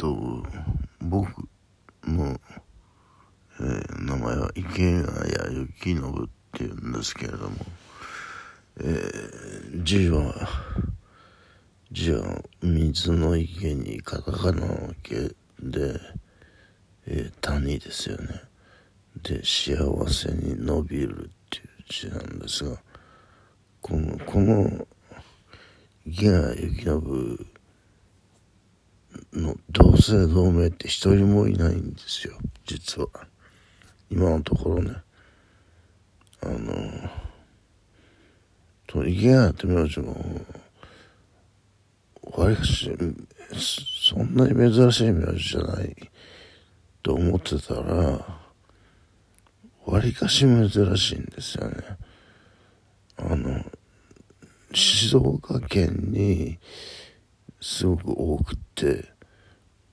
と、僕の、えー、名前は池谷幸信っていうんですけれども、えー、字は、字は水の池にカタカナの池で、えー、谷ですよね。で、幸せに伸びるっていう字なんですが、この、この、池谷幸信の同姓同名って一人もいないんですよ、実は。今のところね。あの、と、池谷って名字も、わりかし、そんなに珍しい名字じゃないと思ってたら、わりかし珍しいんですよね。あの、静岡県にすごく多くって、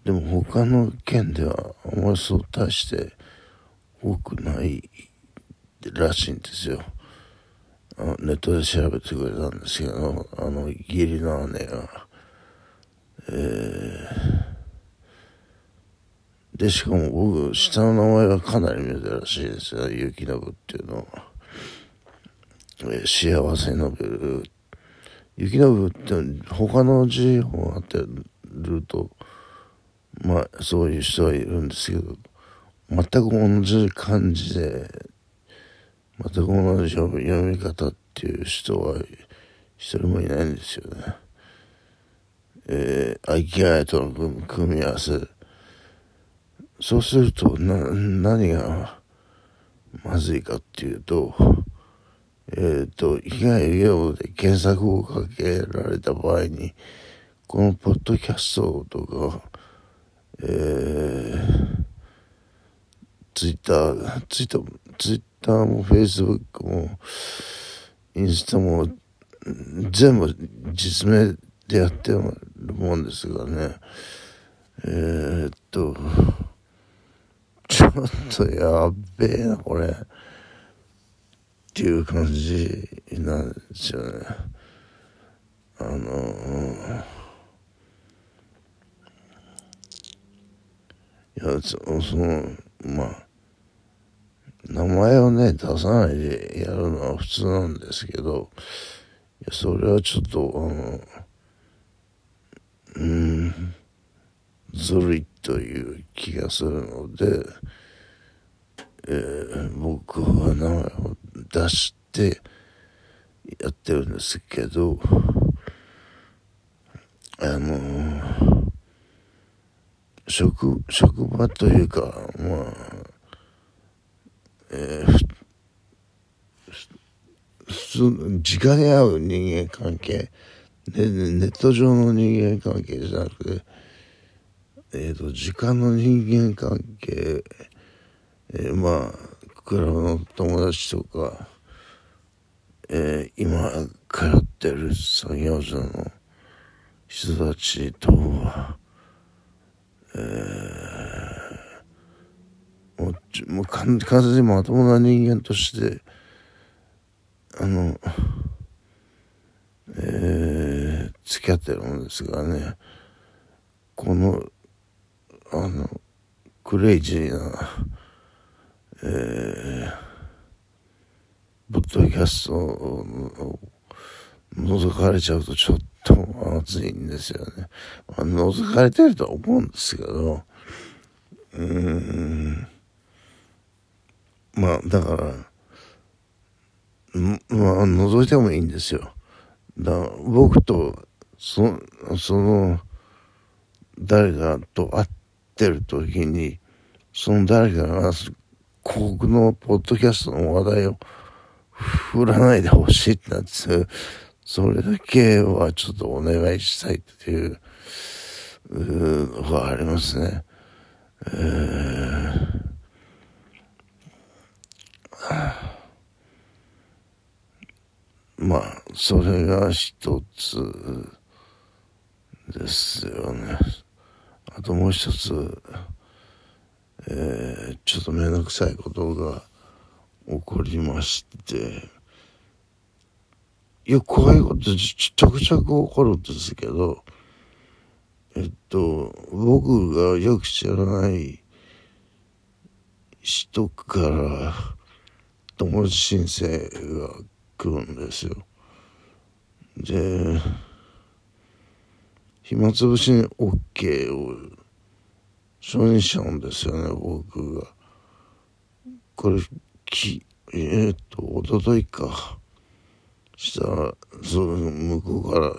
でも他の県ではあんまりそう大して多くないらしいんですよ。あネットで調べてくれたんですけど、あの、義理の姉が。えー、で、しかも僕、下の名前はかなり珍しいですよ。雪信っていうのは。えー、幸せのべる。雪信って他の字を当てると、まあ、そういう人はいるんですけど、全く同じ漢字で、全く同じ読み方っていう人は一人もいないんですよね。えー、愛きあいとの組み合わせ。そうすると、な、何がまずいかっていうと、えっ、ー、と、被害用で検索をかけられた場合に、このポッドキャストとか、えー、ツイッター、ツイッター、ツイッターもフェイスブックも、インスタも、全部実名でやってるもんですがね。えー、っと、ちょっとやべえな、これ。っていう感じなんですよね。あのいや、そその、まあ、名前をね、出さないでやるのは普通なんですけど、いや、それはちょっと、あの、うん、ずるいという気がするので、えー、僕は名前を出してやってるんですけど、あの職、職場というか、まあ、えー、普通、直に会う人間関係、でネット上の人間関係じゃなくて、えっ、ー、と、時間の人間関係、えー、まあ、クラブの友達とか、えー、今通ってる作業所の人たちとは、えー、もうもう完全にまともな人間としてあのえー、付き合ってるんですがねこのあのクレイジーなえー、ポッドキャストを覗かれちゃうとちょっと熱いんですよね。まあ、覗かれてるとは思うんですけど、うーん、まあ、だから、まあ、覗いてもいいんですよ。だ僕と、そその、誰かと会ってる時に、その誰かが、僕のポッドキャストの話題を振らないでほしいってなって、それだけはちょっとお願いしたいっていうのがありますね。えーまあ、それが一つですよね。あともう一つ、えー、ちょっとめんどくさいことが起こりまして、いや、こういことちょくちょく起こるんですけど、えっと、僕がよく知らない人から友達申請が来るんですよ。で、暇つぶしに OK を承認しちゃうんですよね、僕が。これ、き、えー、っと、おとといか。したら、その向こうから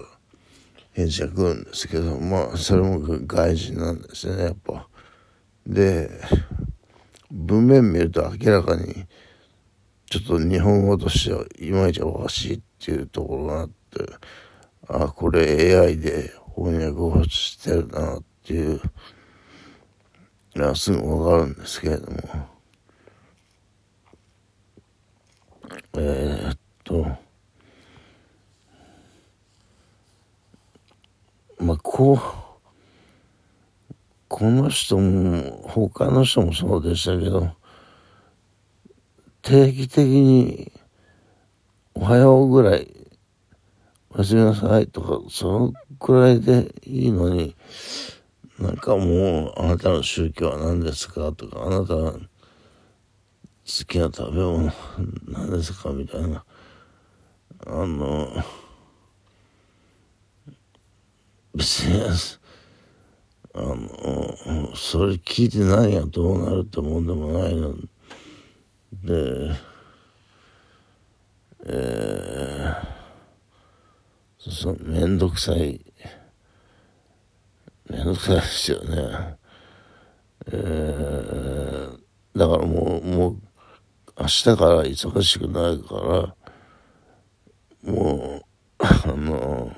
返事が来るんですけど、まあ、それも外人なんですよね、やっぱ。で、文面見ると明らかに、ちょっと日本語としてはいまいちおかしいっていうところがあって、あ、これ AI で翻訳をしてるなっていうのはすぐわかるんですけれども、えー、っと、まあ、こう、この人も、他の人もそうでしたけど、定期的に、おはようぐらい、おやすみなさいとか、そのくらいでいいのに、なんかもう、あなたの宗教は何ですかとか、あなた好きな食べ物何ですかみたいな。あの、別に、あの、それ聞いて何がどうなるってもんでもないので、えー、そのめんどくさい、めんどくさいですよね。えー、だからもう、もう、明日から忙しくなるから、もう、あの、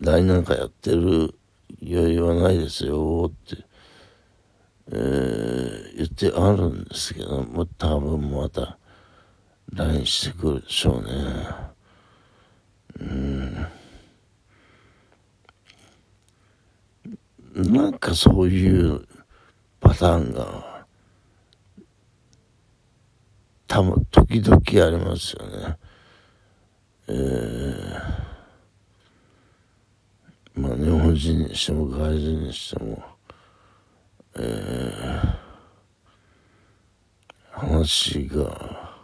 来年かやってる余裕はないですよって、えー、言ってあるんですけども多分また LINE してくるでしょうねうんなんかそういうパターンが多分時々ありますよね。えーまあ日本人にしても外人にしても、えー、話が、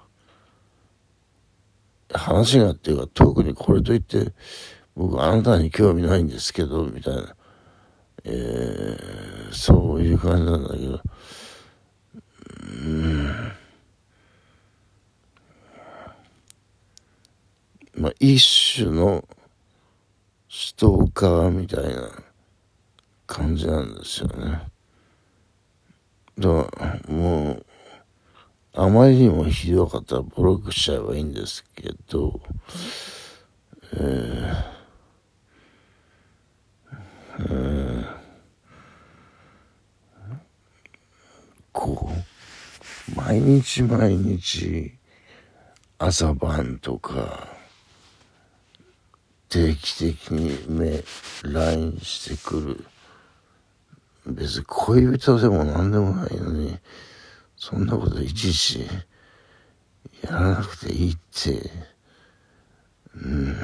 話がっていうか特にこれといって僕あなたに興味ないんですけど、みたいな、えー、そういう感じなんだけど、うん、まあ一種のストーカーみたいな感じなんですよね。だからもう、あまりにもひどかったらブロックしちゃえばいいんですけど、えー、こう、毎日毎日朝晩とか、定期的に目、LINE してくる。別に恋人でも何でもないのに、そんなこといちいちやらなくていいって、うん。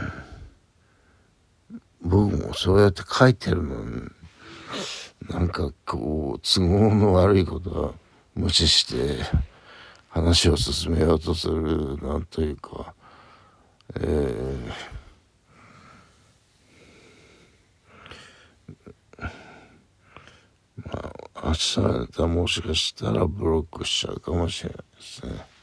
僕もそうやって書いてるのに、なんかこう、都合の悪いことは無視して、話を進めようとする、なんというか、えーまあ、明日はもしかしたらブロックしちゃうかもしれないですね。